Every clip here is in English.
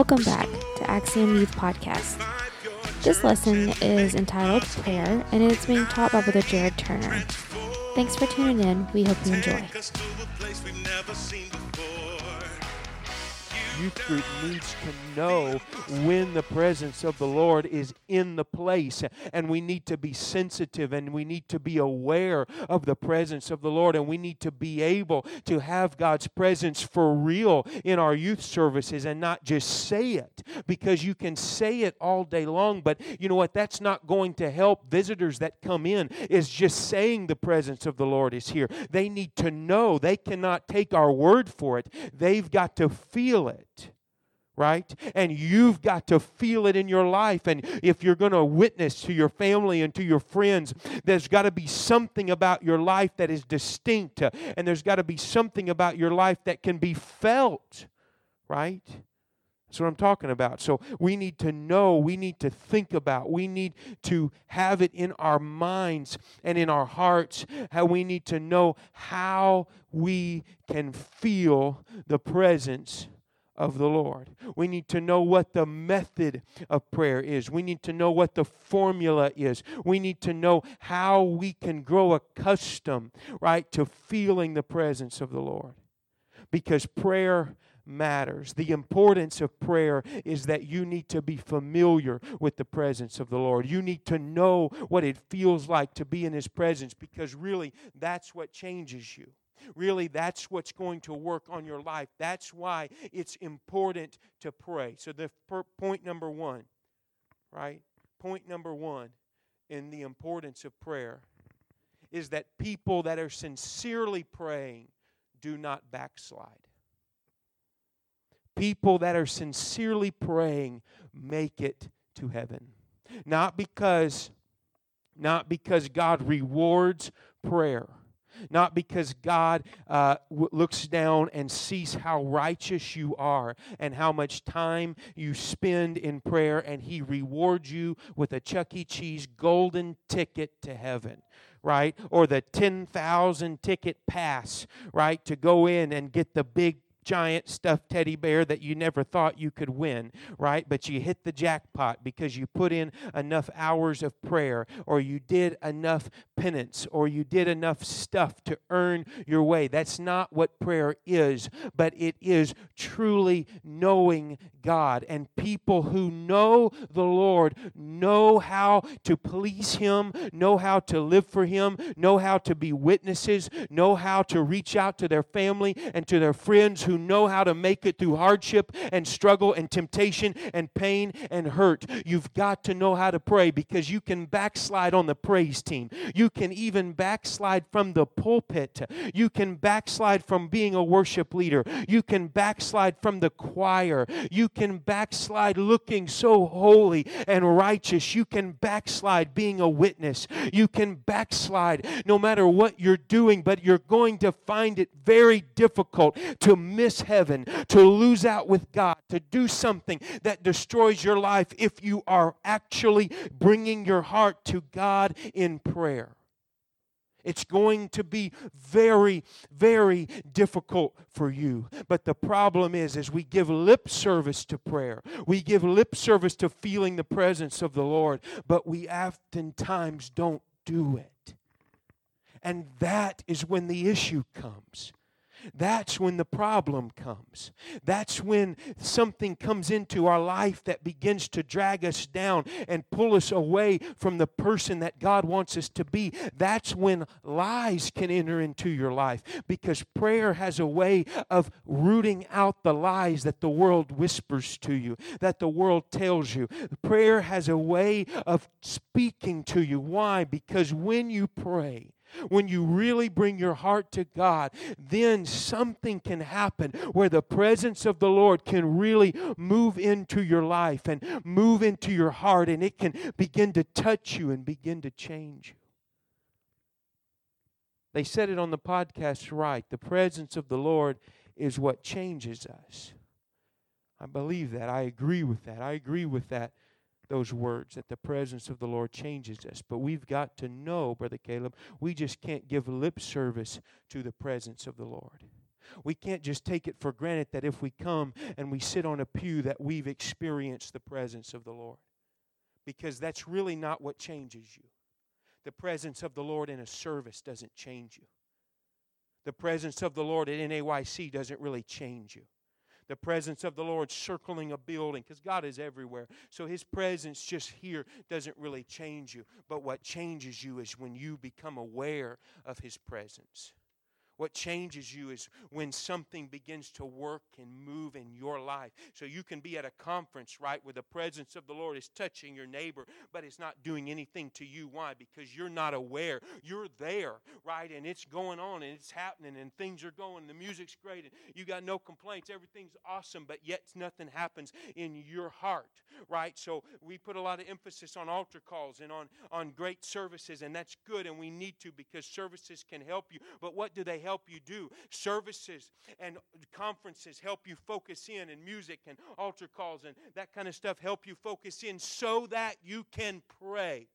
Welcome back to Axiom Youth Podcast. This lesson is entitled Prayer and it's being taught by Brother Jared Turner. Thanks for tuning in. We hope you enjoy. Youth group needs to know when the presence of the Lord is in the place. And we need to be sensitive and we need to be aware of the presence of the Lord. And we need to be able to have God's presence for real in our youth services and not just say it because you can say it all day long. But you know what? That's not going to help visitors that come in, is just saying the presence of the Lord is here. They need to know. They cannot take our word for it, they've got to feel it right? And you've got to feel it in your life. And if you're going to witness to your family and to your friends, there's got to be something about your life that is distinct. Uh, and there's got to be something about your life that can be felt, right? That's what I'm talking about. So we need to know, we need to think about, we need to have it in our minds and in our hearts, how we need to know how we can feel the presence of the Lord. We need to know what the method of prayer is. We need to know what the formula is. We need to know how we can grow accustomed, right, to feeling the presence of the Lord. Because prayer matters. The importance of prayer is that you need to be familiar with the presence of the Lord. You need to know what it feels like to be in His presence because really that's what changes you. Really, that's what's going to work on your life. That's why it's important to pray. So, the per, point number one, right? Point number one in the importance of prayer is that people that are sincerely praying do not backslide. People that are sincerely praying make it to heaven. Not because not because God rewards prayer not because God uh, looks down and sees how righteous you are and how much time you spend in prayer, and He rewards you with a Chuck E. Cheese golden ticket to heaven right? Or the 10,000 ticket pass, right? To go in and get the big giant stuffed teddy bear that you never thought you could win, right? But you hit the jackpot because you put in enough hours of prayer, or you did enough penance, or you did enough stuff to earn your way. That's not what prayer is, but it is truly knowing God. And people who know the Lord know how to please Him, know how to live for Him, know how to be witnesses, know how to reach out to their family and to their friends who know how to make it through hardship and struggle and temptation and pain and hurt. You've got to know how to pray because you can backslide on the praise team. You can even backslide from the pulpit. You can backslide from being a worship leader. You can backslide from the choir. You can backslide looking so holy and righteous. You can backslide being a witness. You can backslide no matter what you're doing, but you're going to find it very difficult to miss heaven, to lose out with God, to do something that destroys your life if you are actually bringing your heart to God in prayer. It's going to be very, very difficult for you. But the problem is, is we give lip service to prayer. We give lip service to feeling the presence of the Lord, but we oftentimes don't do it. And that is when the issue comes. That's when the problem comes. That's when something comes into our life that begins to drag us down and pull us away from the person that God wants us to be. That's when lies can enter into your life because prayer has a way of rooting out the lies that the world whispers to you, that the world tells you. Prayer has a way of speaking to you. Why? Because when you pray, when you really bring your heart to God, then something can happen where the presence of the Lord can really move into your life and move into your heart, and it can begin to touch you and begin to change you. They said it on the podcast right. The presence of the Lord is what changes us. I believe that. I agree with that. I agree with that those words that the presence of the Lord changes us. But we've got to know, Brother Caleb, we just can't give lip service to the presence of the Lord. We can't just take it for granted that if we come and we sit on a pew that we've experienced the presence of the Lord. Because that's really not what changes you. The presence of the Lord in a service doesn't change you. The presence of the Lord at NAYC doesn't really change you the presence of the Lord circling a building because God is everywhere. So His presence just here doesn't really change you. But what changes you is when you become aware of His presence. What changes you is when something begins to work and move in your life. So you can be at a conference, right, where the presence of the Lord is touching your neighbor, but it's not doing anything to you. Why? Because you're not aware. You're there, right, and it's going on and it's happening and things are going. The music's great and you got no complaints. Everything's awesome, but yet nothing happens in your heart, right? So we put a lot of emphasis on altar calls and on, on great services, and that's good, and we need to because services can help you. But what do they help? Help you do. Services and conferences help you focus in, and music and altar calls and that kind of stuff help you focus in so that you can pray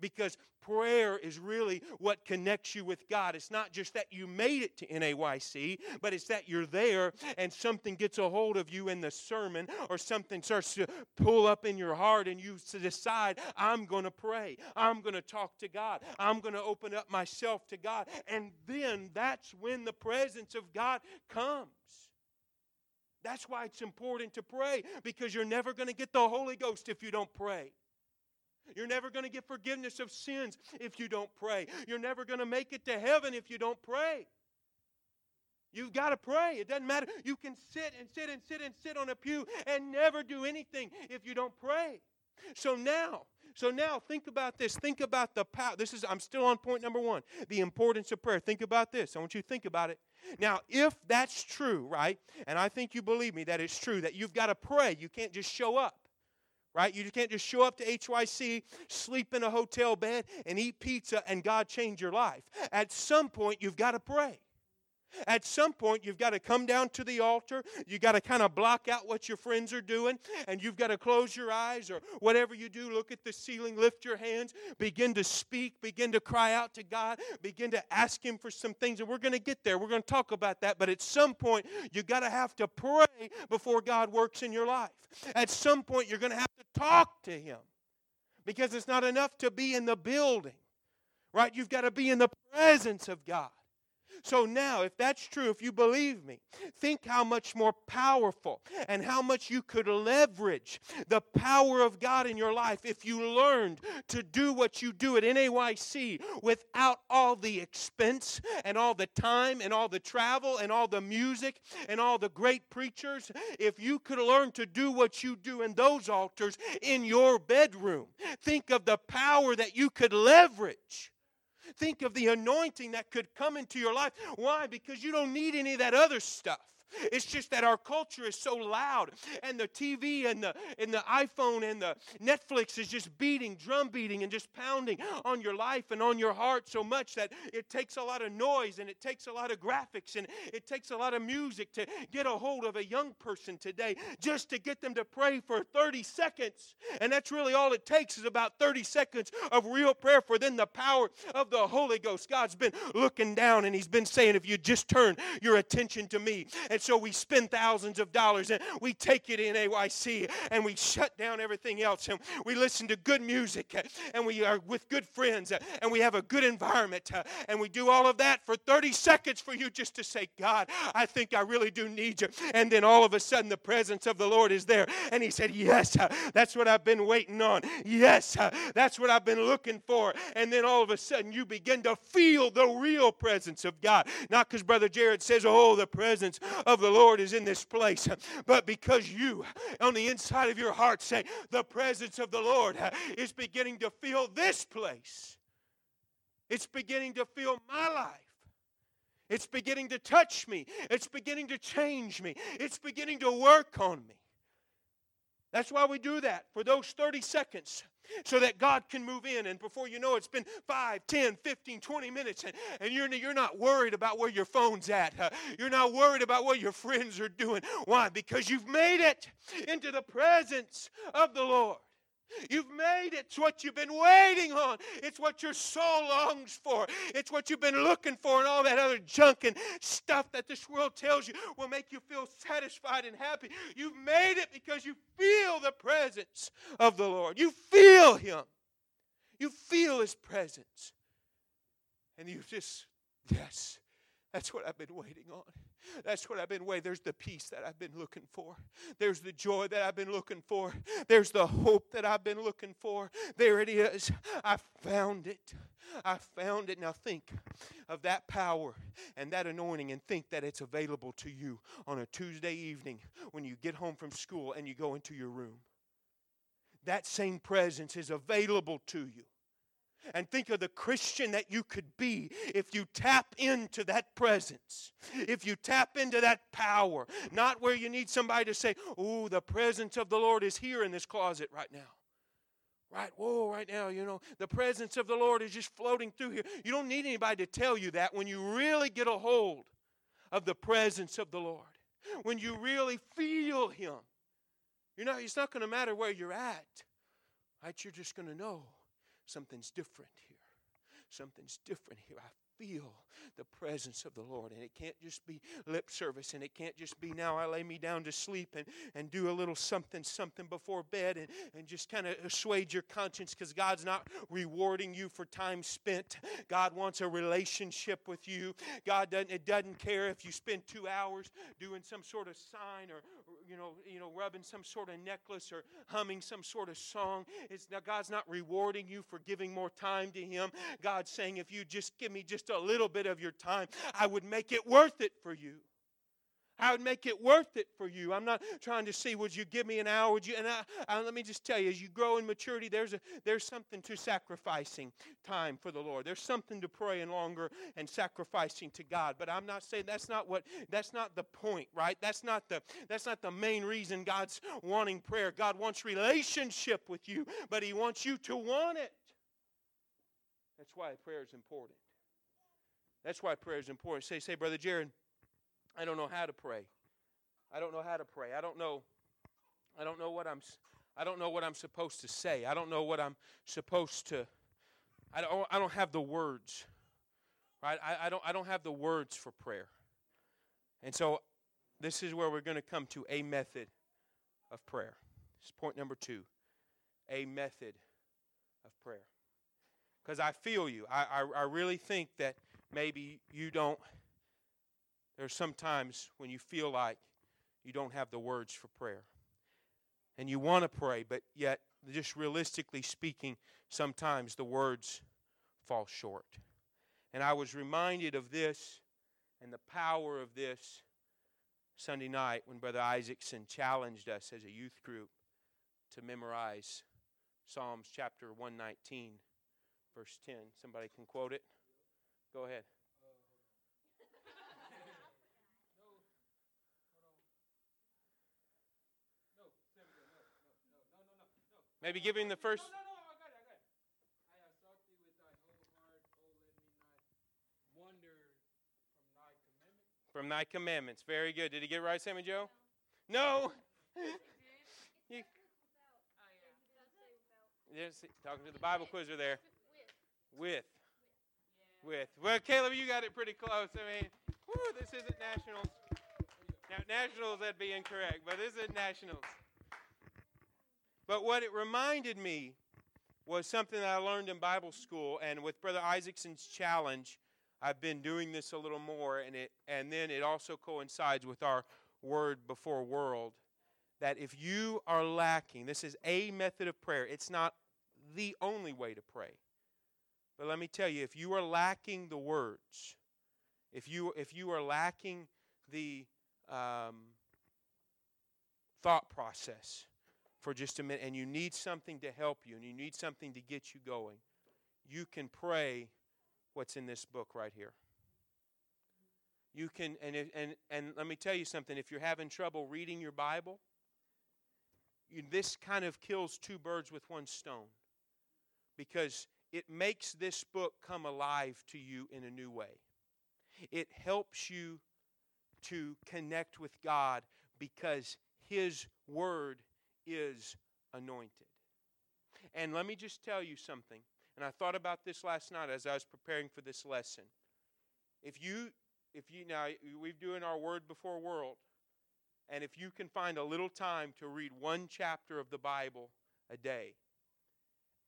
because prayer is really what connects you with God. It's not just that you made it to NAYC, but it's that you're there and something gets a hold of you in the sermon or something starts to pull up in your heart and you decide, I'm going to pray. I'm going to talk to God. I'm going to open up myself to God. And then that's when the presence of God comes. That's why it's important to pray because you're never going to get the Holy Ghost if you don't pray. You're never going to get forgiveness of sins if you don't pray. You're never going to make it to heaven if you don't pray. You've got to pray. It doesn't matter. You can sit and sit and sit and sit on a pew and never do anything if you don't pray. So now, so now think about this. Think about the power. This is I'm still on point number 1. The importance of prayer. Think about this. I want you to think about it. Now, if that's true, right? And I think you believe me that it's true that you've got to pray. You can't just show up right? You can't just show up to HYC, sleep in a hotel bed, and eat pizza, and God change your life. At some point, you've got to pray. At some point, you've got to come down to the altar. You've got to kind of block out what your friends are doing, and you've got to close your eyes or whatever you do. Look at the ceiling, lift your hands, begin to speak, begin to cry out to God, begin to ask Him for some things. And we're going to get there. We're going to talk about that. But at some point, you've got to have to pray before God works in your life. At some point, you're going to have to talk to Him because it's not enough to be in the building, right? You've got to be in the presence of God. So now, if that's true, if you believe me, think how much more powerful and how much you could leverage the power of God in your life if you learned to do what you do at NAYC without all the expense and all the time and all the travel and all the music and all the great preachers. If you could learn to do what you do in those altars in your bedroom, think of the power that you could leverage Think of the anointing that could come into your life. Why? Because you don't need any of that other stuff. It's just that our culture is so loud, and the TV and the and the iPhone and the Netflix is just beating, drum beating, and just pounding on your life and on your heart so much that it takes a lot of noise and it takes a lot of graphics and it takes a lot of music to get a hold of a young person today just to get them to pray for 30 seconds. And that's really all it takes is about 30 seconds of real prayer for then the power of the Holy Ghost. God's been looking down and He's been saying, if you just turn your attention to me and and so we spend thousands of dollars and we take it in AYC and we shut down everything else and we listen to good music and we are with good friends and we have a good environment and we do all of that for 30 seconds for you just to say, God, I think I really do need you. And then all of a sudden the presence of the Lord is there. And he said, Yes, that's what I've been waiting on. Yes, that's what I've been looking for. And then all of a sudden you begin to feel the real presence of God. Not because Brother Jared says, Oh, the presence of the Lord is in this place, but because you, on the inside of your heart, say, The presence of the Lord uh, is beginning to fill this place. It's beginning to fill my life. It's beginning to touch me. It's beginning to change me. It's beginning to work on me. That's why we do that for those 30 seconds so that God can move in. And before you know it, it's been 5, 10, 15, 20 minutes, and, and you're, you're not worried about where your phone's at. Uh, you're not worried about what your friends are doing. Why? Because you've made it into the presence of the Lord. You've made it. It's what you've been waiting on. It's what your soul longs for. It's what you've been looking for, and all that other junk and stuff that this world tells you will make you feel satisfied and happy. You've made it because you feel the presence of the Lord. You feel Him. You feel His presence. And you just, yes, that's what I've been waiting on. That's what I've been waiting. There's the peace that I've been looking for. There's the joy that I've been looking for. There's the hope that I've been looking for. There it is. I found it. I found it. Now think of that power and that anointing and think that it's available to you on a Tuesday evening when you get home from school and you go into your room. That same presence is available to you and think of the Christian that you could be if you tap into that presence, if you tap into that power, not where you need somebody to say, Oh, the presence of the Lord is here in this closet right now. Right, whoa, right now, you know, the presence of the Lord is just floating through here. You don't need anybody to tell you that when you really get a hold of the presence of the Lord, when you really feel Him. You know, it's not going to matter where you're at, right? You're just going to know something's different here. Something's different here. I feel the presence of the Lord. And it can't just be lip service, and it can't just be now I lay me down to sleep and, and do a little something, something before bed and, and just kind of assuage your conscience because God's not rewarding you for time spent. God wants a relationship with you. God doesn't, it doesn't care if you spend two hours doing some sort of sign or, you know, you know, rubbing some sort of necklace or humming some sort of song. It's now God's not rewarding you for giving more time to Him. God's saying, if you just give me just a little bit of your time, I would make it worth it for you. I would make it worth it for you. I'm not trying to see, would you give me an hour? Would you? And I, I, let me just tell you, as you grow in maturity, there's, a, there's something to sacrificing time for the Lord. There's something to praying longer and sacrificing to God. But I'm not saying that's not what, that's not the point, right? That's not the, that's not the main reason God's wanting prayer. God wants relationship with you, but He wants you to want it. That's why prayer is important. That's why prayer is important. Say, say, Brother Jared, I don't know how to pray. I don't know how to pray. I don't know. I don't know what I'm. I don't know what I'm supposed to say. I don't know what I'm supposed to. I don't. I don't have the words. Right. I, I don't. I don't have the words for prayer. And so, this is where we're going to come to a method of prayer. This is point number two. A method of prayer. Because I feel you. I, I, I really think that maybe you don't there's sometimes when you feel like you don't have the words for prayer. And you want to pray, but yet, just realistically speaking, sometimes the words fall short. And I was reminded of this and the power of this Sunday night when Brother Isaacson challenged us as a youth group to memorize Psalms chapter 119, verse 10. Somebody can quote it? Go ahead. Maybe give him the first. No, no, no, I got it, I got it. I have sought thee with thy whole heart, oh, let me not wander from thy commandments. From thy commandments. Very good. Did he get it right, Sammy Joe? No. you, yes, talking to the Bible quizzer there. With. With. Well, Caleb, you got it pretty close. I mean, this isn't nationals. Now, nationals, that'd be incorrect, but this is nationals. But what it reminded me was something that I learned in Bible school, and with Brother Isaacson's challenge, I've been doing this a little more, and it and then it also coincides with our word before world that if you are lacking, this is a method of prayer. It's not the only way to pray. But let me tell you, if you are lacking the words, if you if you are lacking the um, thought process, for just a minute and you need something to help you and you need something to get you going, you can pray what's in this book right here. You can, and, and, and let me tell you something if you're having trouble reading your Bible, you, this kind of kills two birds with one stone because it makes this book come alive to you in a new way. It helps you to connect with God because His Word is anointed. And let me just tell you something. And I thought about this last night as I was preparing for this lesson. If you, if you now we're doing our word before world, and if you can find a little time to read one chapter of the Bible a day,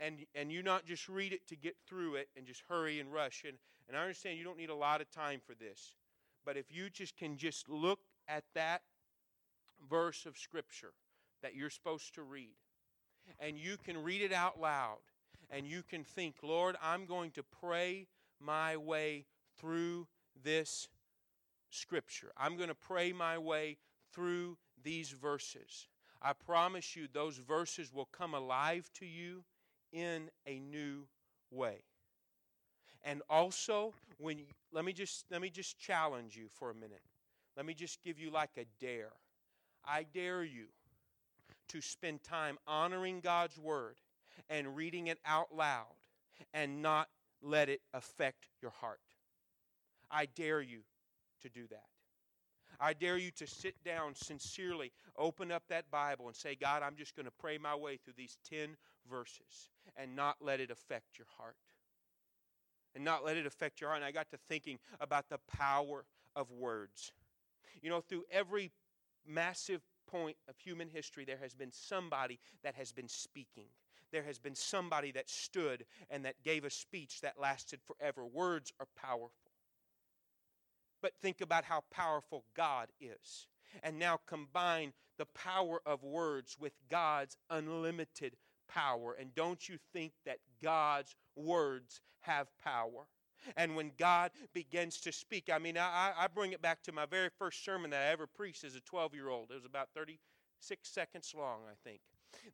and and you not just read it to get through it and just hurry and rush, and, and I understand you don't need a lot of time for this, but if you just can just look at that verse of Scripture that you're supposed to read, and you can read it out loud, and you can think, Lord, I'm going to pray my way through this Scripture. I'm going to pray my way through these verses. I promise you, those verses will come alive to you in a new way. And also, when you, let me just let me just challenge you for a minute. Let me just give you like a dare. I dare you to spend time honoring God's word and reading it out loud and not let it affect your heart. I dare you to do that. I dare you to sit down sincerely, open up that Bible, and say, God, I'm just going to pray my way through these 10 verses and not let it affect your heart. And not let it affect your heart. And I got to thinking about the power of words. You know, through every massive point of human history, there has been somebody that has been speaking. There has been somebody that stood and that gave a speech that lasted forever. Words are powerful. But think about how powerful God is. And now combine the power of words with God's unlimited power. And don't you think that God's words have power? And when God begins to speak, I mean, I, I bring it back to my very first sermon that I ever preached as a 12 year old. It was about 36 seconds long, I think.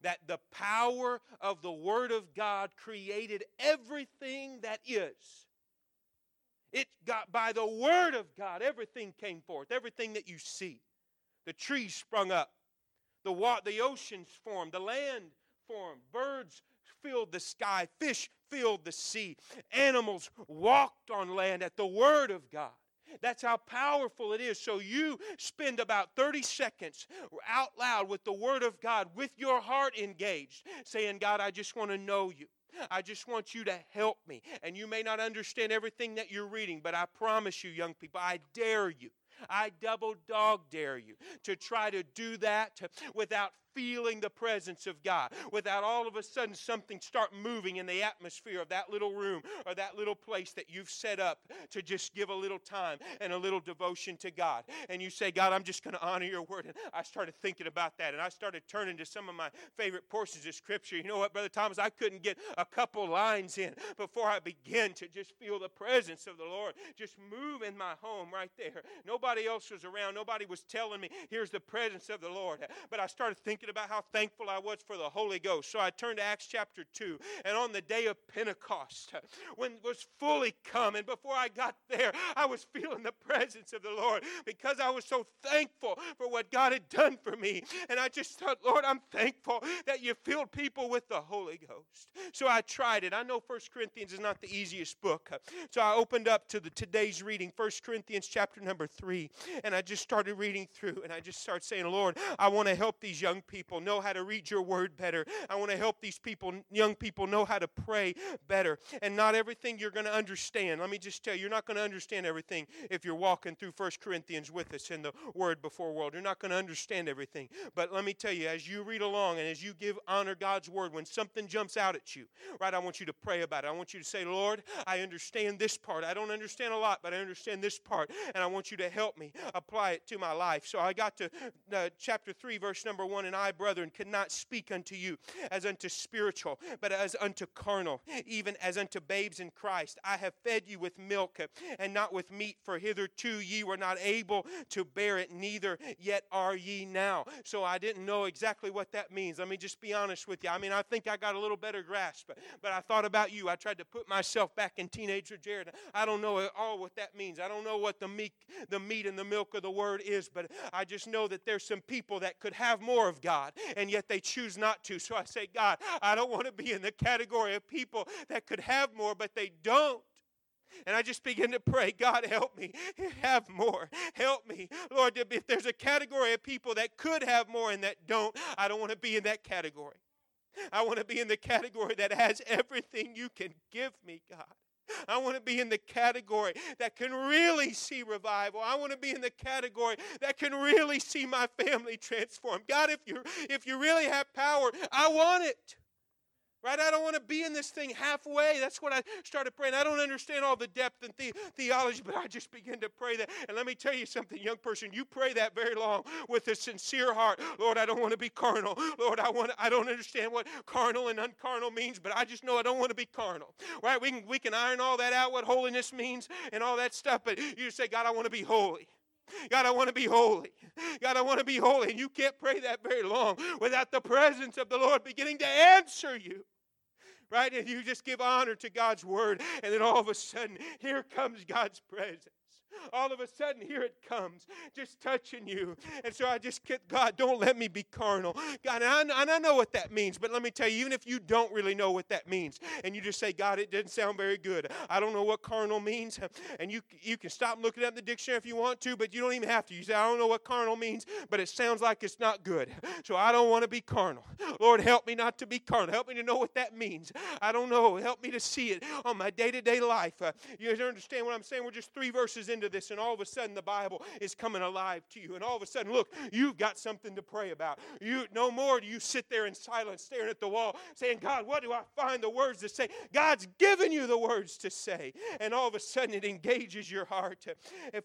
That the power of the Word of God created everything that is. It got by the Word of God, everything came forth, everything that you see. The trees sprung up, the, wa- the oceans formed, the land formed, birds filled the sky, fish filled the sea, animals walked on land at the Word of God. That's how powerful it is. So you spend about 30 seconds out loud with the Word of God, with your heart engaged, saying, God, I just want to know you. I just want you to help me. And you may not understand everything that you're reading, but I promise you, young people, I dare you. I double dog dare you to try to do that without feeling the presence of God, without all of a sudden something start moving in the atmosphere of that little room or that little place that you've set up to just give a little time and a little devotion to God. And you say, God, I'm just going to honor your word. And I started thinking about that and I started turning to some of my favorite portions of Scripture. You know what, Brother Thomas? I couldn't get a couple lines in before I began to just feel the presence of the Lord just move in my home right there. Nobody else was around. Nobody was telling me, here's the presence of the Lord. But I started thinking thinking about how thankful I was for the Holy Ghost. So I turned to Acts chapter 2. And on the day of Pentecost, when it was fully come, and before I got there, I was feeling the presence of the Lord because I was so thankful for what God had done for me. And I just thought, Lord, I'm thankful that you filled people with the Holy Ghost. So I tried it. I know First Corinthians is not the easiest book. So I opened up to the today's reading, First Corinthians chapter number 3, and I just started reading through and I just started saying, Lord, I want to help these young people people know how to read your word better. I want to help these people, young people, know how to pray better. And not everything you're going to understand. Let me just tell you, you're not going to understand everything if you're walking through First Corinthians with us in the word before world. You're not going to understand everything. But let me tell you, as you read along and as you give honor God's word, when something jumps out at you, right, I want you to pray about it. I want you to say, Lord, I understand this part. I don't understand a lot, but I understand this part. And I want you to help me apply it to my life. So I got to uh, chapter 3, verse number 1, and I I, brethren, cannot speak unto you as unto spiritual, but as unto carnal, even as unto babes in Christ. I have fed you with milk and not with meat, for hitherto ye were not able to bear it, neither yet are ye now. So I didn't know exactly what that means. Let me just be honest with you. I mean, I think I got a little better grasp, but, I thought about you. I tried to put myself back in teenager Jared. I don't know at all what that means. I don't know what the meat, the meat and the milk of the word is, but I just know that there's some people that could have more of God and yet they choose not to. So I say, God, I don't want to be in the category of people that could have more, but they don't. And I just begin to pray, God, help me have more. Help me. Lord, if there's a category of people that could have more and that don't, I don't want to be in that category. I want to be in the category that has everything you can give me, God. I want to be in the category that can really see revival. I want to be in the category that can really see my family transformed. God, if you if you really have power, I want it. Right? I don't want to be in this thing halfway. That's what I started praying. I don't understand all the depth and the- theology, but I just begin to pray that. And let me tell you something, young person, you pray that very long with a sincere heart. Lord, I don't want to be carnal. Lord, I want I don't understand what carnal and uncarnal means, but I just know I don't want to be carnal. Right? We can we can iron all that out, what holiness means and all that stuff, but you say, God, I want to be holy. God, I want to be holy. God, I want to be holy. And you can't pray that very long without the presence of the Lord beginning to answer you right? And you just give honor to God's word, and then all of a sudden, here comes God's presence. All of a sudden, here it comes, just touching you. And so I just get, God, don't let me be carnal. God, and I, and I know what that means, but let me tell you, even if you don't really know what that means, and you just say, God, it didn't sound very good. I don't know what carnal means. And you, you can stop looking at the dictionary if you want to, but you don't even have to. You say, I don't know what carnal means, but it sounds like it's not good. So I don't want to be carnal. Lord, help me not to be carnal. Help me to know what that means. I don't know. Help me to see it on my day to day life. Uh, you understand what I'm saying? We're just three verses into this, and all of a sudden the Bible is coming alive to you. And all of a sudden, look, you've got something to pray about. You no more do you sit there in silence, staring at the wall, saying, God, what do I find the words to say? God's given you the words to say. And all of a sudden it engages your heart.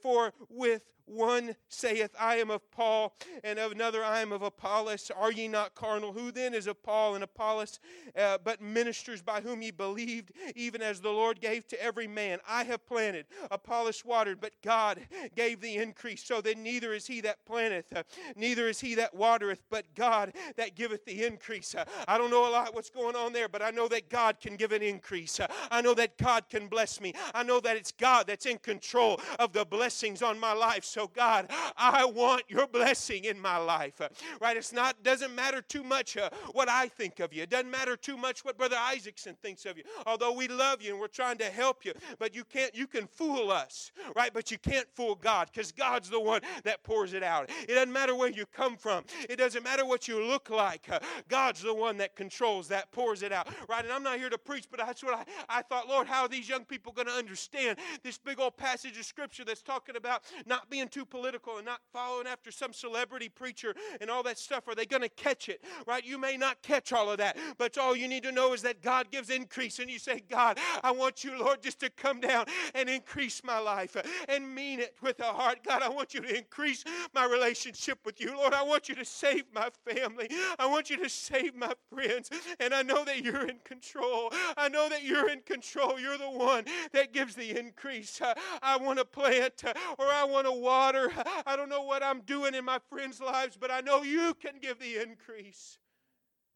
For with one saith, I am of Paul, and of another, I am of Apollos. Are ye not carnal? Who then is of Paul and Apollos, uh, but ministers by whom ye believed, even as the Lord gave to every man? I have planted, Apollos watered, but God gave the increase. So then neither is he that planteth, uh, neither is he that watereth, but God that giveth the increase. Uh, I don't know a lot what's going on there, but I know that God can give an increase. Uh, I know that God can bless me. I know that it's God that's in control of the blessings on my life. So God, I want your blessing in my life. Right? It's not doesn't matter too much what I think of you. It doesn't matter too much what Brother Isaacson thinks of you. Although we love you and we're trying to help you, but you can't you can fool us, right? But you can't fool God because God's the one that pours it out. It doesn't matter where you come from. It doesn't matter what you look like. God's the one that controls that, pours it out, right? And I'm not here to preach, but that's what I, I thought, Lord, how are these young people going to understand this big old passage of scripture that's talking about not being too political and not following after some celebrity preacher and all that stuff? Are they going to catch it, right? You may not catch all of that, but all you need to know is that God gives increase. And you say, God, I want you, Lord, just to come down and increase my life and mean it with a heart. God, I want you to increase my relationship with you. Lord, I want you to save my family. I want you to save my friends. And I know that you're in control. I know that you're in control. You're the one that gives the increase. Uh, I want to plant or I want to water. I don't know what I'm doing in my friends' lives, but I know you can give the increase.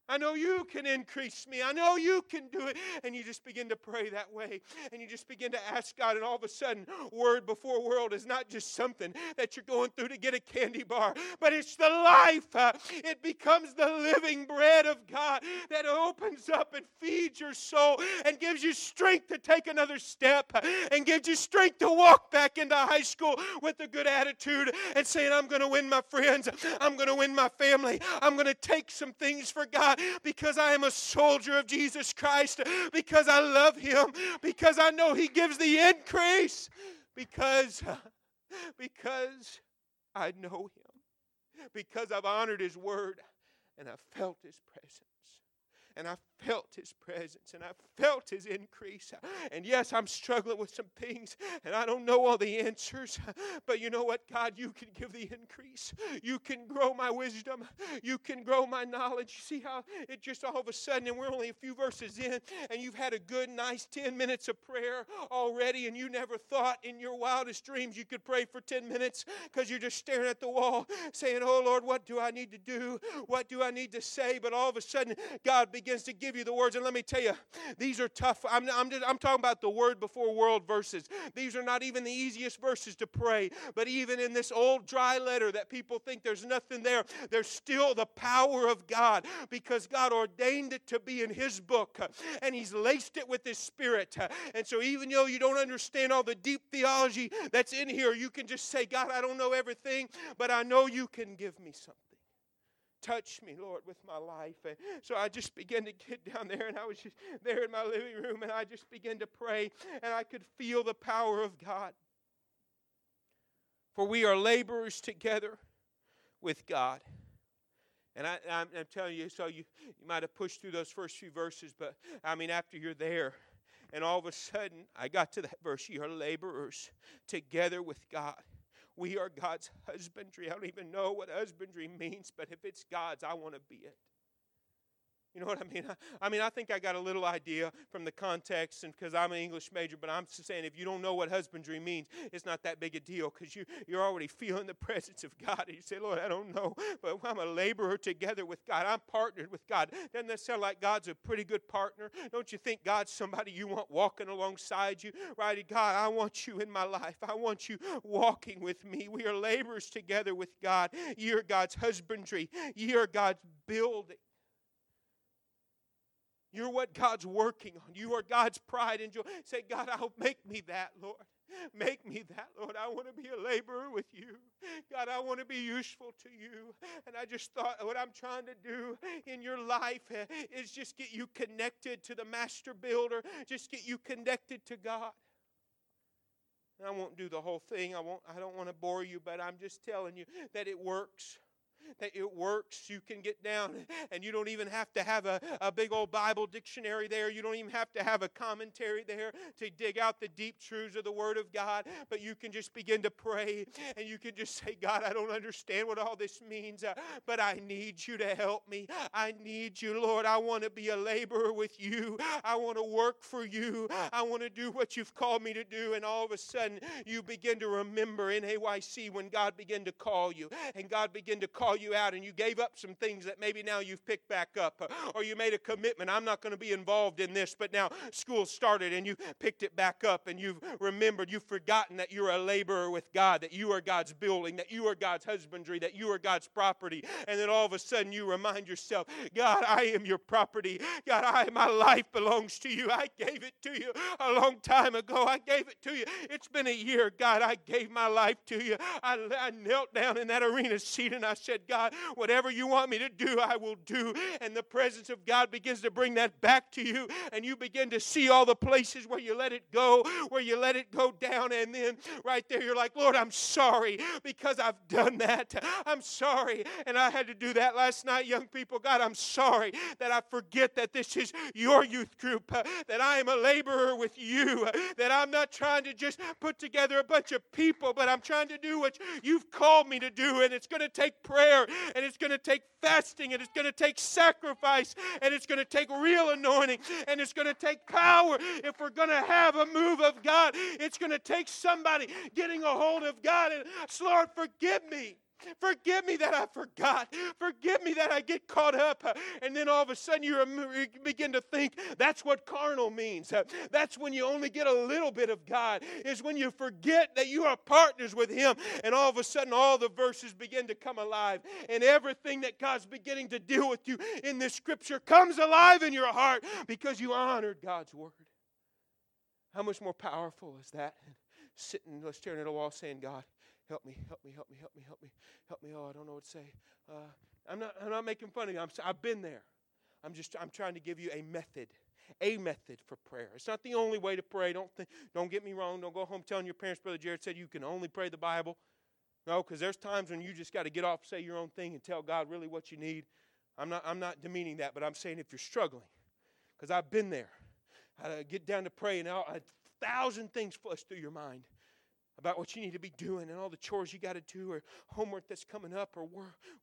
I know you can increase me. I know you can do it. And you just begin to pray that way. And you just begin to ask God. And all of a sudden, word before world is not just something that you're going through to get a candy bar, but it's the life. Uh, it becomes the living bread of God that opens up and feeds your soul and gives you strength to take another step and gives you strength to walk back into high school with a good attitude and saying, I'm going to win my friends. I'm going to win my family. I'm going to take some things for God because I am a soldier of Jesus Christ, because I love Him, because I know He gives the increase, because, because I know Him, because I've honored His word and I've felt His presence and I felt His presence and I felt His increase. And yes, I'm struggling with some things and I don't know all the answers, but you know what, God, you can give the increase. You can grow my wisdom. You can grow my knowledge. You See how it just all of a sudden, and we're only a few verses in, and you've had a good, nice 10 minutes of prayer already, and you never thought in your wildest dreams you could pray for 10 minutes because you're just staring at the wall saying, Oh Lord, what do I need to do? What do I need to say? But all of a sudden, God begins to give you the words. And let me tell you, these are tough. I'm, I'm, just, I'm talking about the word before world verses. These are not even the easiest verses to pray. But even in this old dry letter that people think there's nothing there, there's still the power of God because God ordained it to be in His book and He's laced it with His Spirit. And so even though you don't understand all the deep theology that's in here, you can just say, God, I don't know everything, but I know you can give me something touch me, Lord, with my life. And so I just began to get down there, and I was just there in my living room, and I just began to pray, and I could feel the power of God. For we are laborers together with God. And I, am telling you, so you, you might have pushed through those first few verses, but I mean, after you're there, and all of a sudden, I got to that verse you are laborers together with God. We are God's husbandry. I don't even know what husbandry means, but if it's God's, I want to be it. You know what I mean? I, I, mean, I think I got a little idea from the context, and because I'm an English major. But I'm saying, if you don't know what husbandry means, it's not that big a deal because you you're already feeling the presence of God. And you say, Lord, I don't know, but I'm a laborer together with God. I'm partnered with God. Doesn't that sound like God's a pretty good partner? Don't you think God's somebody you want walking alongside you? Right? God, I want you in my life. I want you walking with me. We are laborers together with God. You're God's husbandry. You're God's building. You're what God's working on. You are God's pride and joy. Say, God, I'll make me that, Lord. Make me that, Lord. I want to be a laborer with you. God, I want to be useful to you. And I just thought what I'm trying to do in your life eh, is just get you connected to the master builder, just get you connected to God. And I won't do the whole thing. I won't I don't want to bore you, but I'm just telling you that it works that it works. You can get down and you don't even have to have a, a big old Bible dictionary there. You don't even have to have a commentary there to dig out the deep truths of the Word of God. But you can just begin to pray and you can just say, God, I don't understand what all this means, uh, but I need you to help me. I need you, Lord. I want to be a laborer with you. I want to work for you. I want to do what you've called me to do. And all of a sudden, you begin to remember NAYC when God began to call you and God began to call call you out and you gave up some things that maybe now you've picked back up, or you made a commitment, I'm not going to be involved in this, but now school started and you picked it back up and you've remembered, you've forgotten that you're a laborer with God, that you are God's building, that you are God's husbandry, that you are God's property, and then all of a sudden you remind yourself, God, I am your property. God, I, my life belongs to you. I gave it to you a long time ago. I gave it to you. It's been a year. God, I gave my life to you. I, I knelt down in that arena seat and I said, God, whatever you want me to do, I will do. And the presence of God begins to bring that back to you, and you begin to see all the places where you let it go, where you let it go down. And then right there, you're like, Lord, I'm sorry because I've done that. I'm sorry. And I had to do that last night, young people. God, I'm sorry that I forget that this is your youth group, that I am a laborer with you, that I'm not trying to just put together a bunch of people, but I'm trying to do what you've called me to do. And it's going to take prayer prayer, and it's going to take fasting, and it's going to take sacrifice, and it's going to take real anointing, and it's going to take power. If we're going to have a move of God, it's going to take somebody getting a hold of God. And Lord, forgive me. Forgive me that I forgot. Forgive me that I get caught up. And then all of a sudden you begin to think that's what carnal means. That's when you only get a little bit of God, is when you forget that you are partners with Him. And all of a sudden all the verses begin to come alive. And everything that God's beginning to deal with you in this scripture comes alive in your heart because you honored God's word. How much more powerful is that? Sitting, staring at a wall saying, God, help me, help me, help me, help me, help me, help me. Oh, I don't know what to say. Uh, I'm not, I'm not making fun of you. I'm, I've been there. I'm just, I'm trying to give you a method, a method for prayer. It's not the only way to pray. Don't, don't get me wrong. Don't go home telling your parents, Brother Jared said you can only pray the Bible. No, because there's times when you just got to get off, say your own thing, and tell God really what you need. I'm not, I'm not demeaning that, but I'm saying if you're struggling, because I've been there. I get down to pray, and a thousand things flush through your mind about what you need to be doing and all the chores you got to do or homework that's coming up or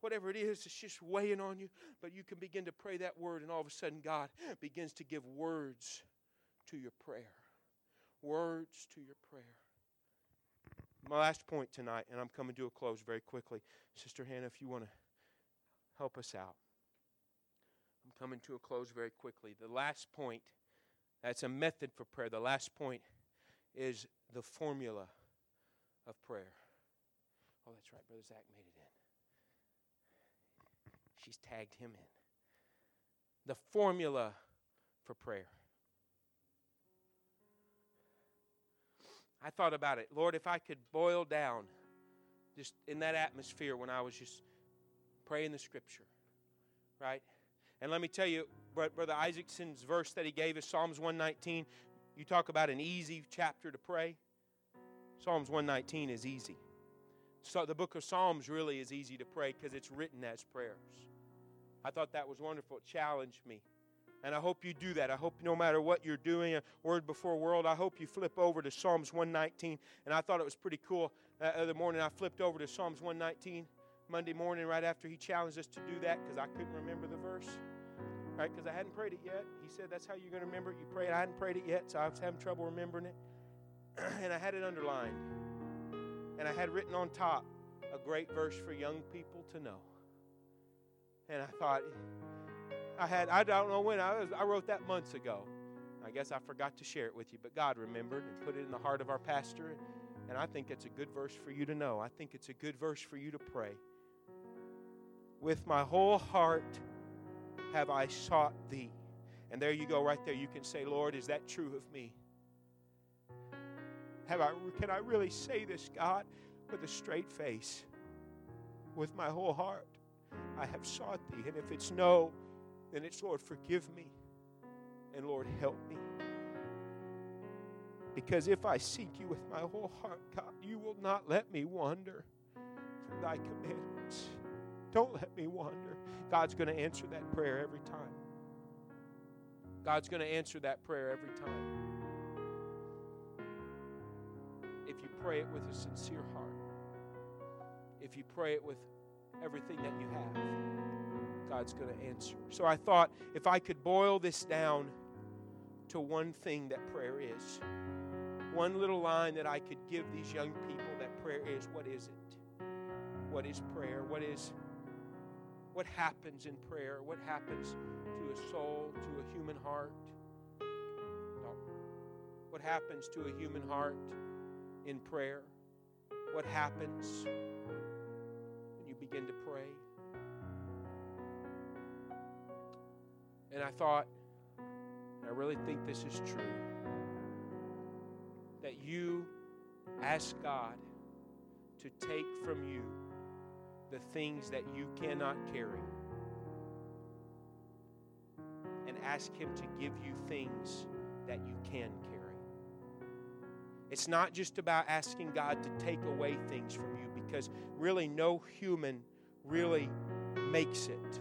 whatever it is, it's just weighing on you. But you can begin to pray that word, and all of a sudden, God begins to give words to your prayer. Words to your prayer. My last point tonight, and I'm coming to a close very quickly. Sister Hannah, if you want to help us out. I'm coming to a close very quickly. The last point, that's a method for prayer. The last point is the formula of prayer. Oh, that's right. Brother Zach made it in. She's tagged him in. The formula for prayer. I thought about it. Lord, if I could boil down just in that atmosphere when I was just praying the scripture, Right? And let me tell you, Brother Isaacson's verse that he gave us, Psalms 119, you talk about an easy chapter to pray. Psalms 119 is easy. So the book of Psalms really is easy to pray because it's written as prayers. I thought that was wonderful. It challenged me. And I hope you do that. I hope no matter what you're doing, a word before world, I hope you flip over to Psalms 119. And I thought it was pretty cool. That other morning, I flipped over to Psalms 119 Monday morning right after he challenged us to do that because I couldn't remember the verse. Right? Because I hadn't prayed it yet. He said that's how you're going to remember it. You pray it. I hadn't prayed it yet, so I was having trouble remembering it. and I had it underlined. And I had written on top a great verse for young people to know. And I thought, I had, I don't know when, I, was, I wrote that months ago. I guess I forgot to share it with you, but God remembered and put it in the heart of our pastor. And I think it's a good verse for you to know. I think it's a good verse for you to pray. With my whole heart have I sought thee. And there you go, right there. You can say, Lord, is that true of me? Have I, can I really say this, God, with a straight face? With my whole heart, I have sought thee. And if it's no, then it's, Lord, forgive me. And Lord, help me. Because if I seek you with my whole heart, God, you will not let me wander from thy commandments. Don't let me wander. God's going to answer that prayer every time. God's going to answer that prayer every time. Pray it with a sincere heart, if you pray it with everything that you have, God's going to answer. So I thought if I could boil this down to one thing that prayer is, one little line that I could give these young people that prayer is, what is it? What is prayer? What is what happens in prayer? What happens to a soul, to a human heart? What happens to a human heart in prayer? What happens when you begin to pray? And I thought, and I really think this is true, that you ask God to take from you the things that you cannot carry and ask Him to give you things that you can carry. It's not just about asking God to take away things from you because really no human really makes it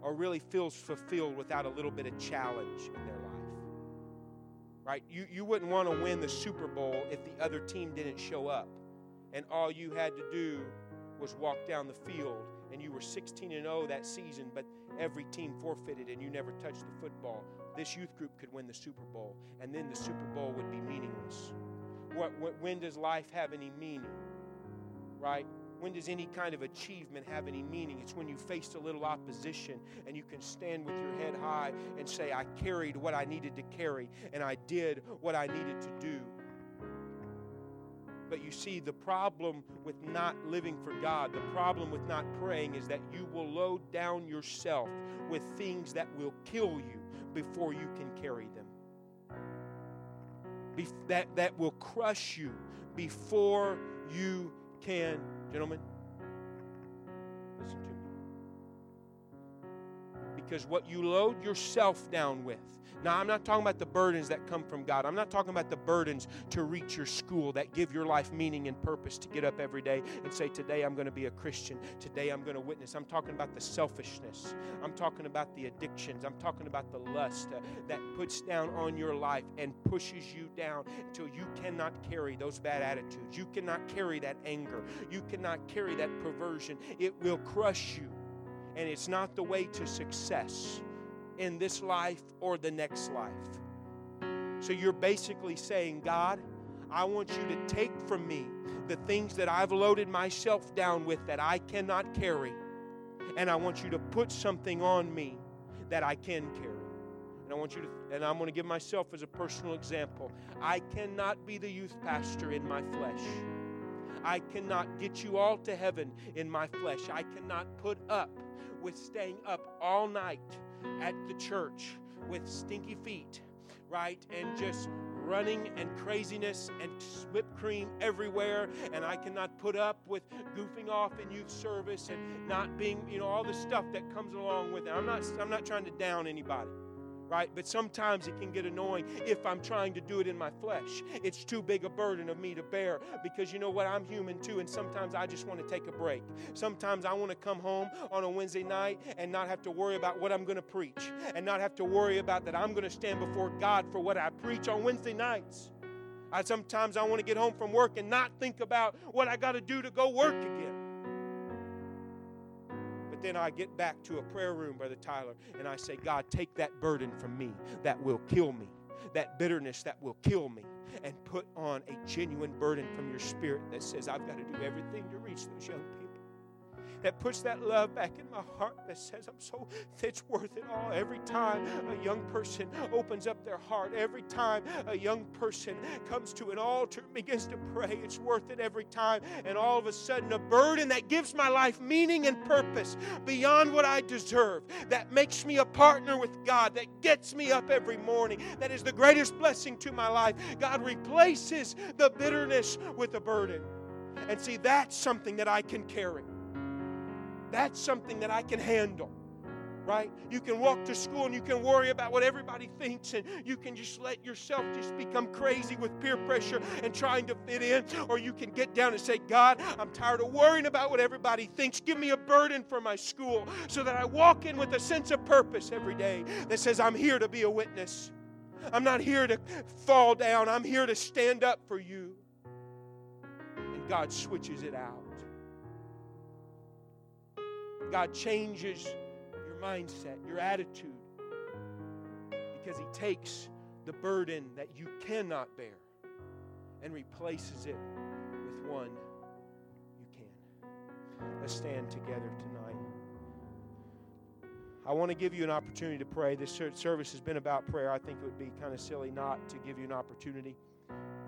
or really feels fulfilled without a little bit of challenge in their life. Right? You, you wouldn't want to win the Super Bowl if the other team didn't show up and all you had to do was walk down the field and you were 16 and 0 that season, but every team forfeited and you never touched the football, this youth group could win the Super Bowl, and then the Super Bowl would be meaningless. What, when does life have any meaning? Right? When does any kind of achievement have any meaning? It's when you faced a little opposition and you can stand with your head high and say, I carried what I needed to carry and I did what I needed to do. But you see, the problem with not living for God, the problem with not praying is that you will load down yourself with things that will kill you before you can carry them. That, that will crush you before you can. Gentlemen, listen to me. Because what you load yourself down with now, I'm not talking about the burdens that come from God. I'm not talking about the burdens to reach your school that give your life meaning and purpose to get up every day and say, Today I'm going to be a Christian. Today I'm going to witness. I'm talking about the selfishness. I'm talking about the addictions. I'm talking about the lust uh, that puts down on your life and pushes you down until you cannot carry those bad attitudes. You cannot carry that anger. You cannot carry that perversion. It will crush you. And it's not the way to success in this life or the next life. So you're basically saying, God, I want you to take from me the things that I've loaded myself down with that I cannot carry. And I want you to put something on me that I can carry. And I want you to, and I'm going to give myself as a personal example. I cannot be the youth pastor in my flesh. I cannot get you all to heaven in my flesh. I cannot put up with staying up all night at the church with stinky feet, right? And just running and craziness and whipped cream everywhere, and I cannot put up with goofing off in youth service and not being, you know, all the stuff that comes along with it. I'm not, I'm not trying to down anybody right? But sometimes it can get annoying if I'm trying to do it in my flesh. It's too big a burden of me to bear because you know what? I'm human too, and sometimes I just want to take a break. Sometimes I want to come home on a Wednesday night and not have to worry about what I'm going to preach and not have to worry about that I'm going to stand before God for what I preach on Wednesday nights. I sometimes I want to get home from work and not think about what I got to do to go work again. But then I get back to a prayer room, Brother Tyler, and I say, God, take that burden from me that will kill me, that bitterness that will kill me, and put on a genuine burden from your spirit that says, I've got to do everything to reach those young people that puts that love back in my heart that says, I'm so, it's worth it all. Every time a young person opens up their heart, every time a young person comes to an altar and begins to pray, it's worth it every time. And all of a sudden, a burden that gives my life meaning and purpose beyond what I deserve, that makes me a partner with God, that gets me up every morning, that is the greatest blessing to my life. God replaces the bitterness with a burden. And see, that's something that I can carry. That's something that I can handle right? You can walk to school and you can worry about what everybody thinks, and you can just let yourself just become crazy with peer pressure and trying to fit in. Or you can get down and say, God, I'm tired of worrying about what everybody thinks. Give me a burden for my school so that I walk in with a sense of purpose every day that says, I'm here to be a witness. I'm not here to fall down, I'm here to stand up for you. And God switches it out. God changes your mindset, your attitude, because He takes the burden that you cannot bear and replaces it with one you can. Let's stand together tonight. I want to give you an opportunity to pray. This service has been about prayer. I think it would be kind of silly not to give you an opportunity.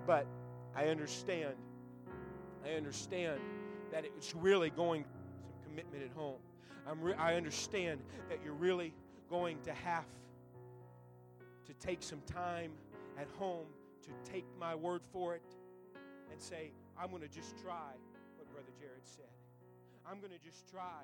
But I understand. I understand that it's really going some commitment at home. Re- i understand that you're really going to have to take some time at home to take my word for it and say, I'm going to just try what Brother Jared said. I'm going to just try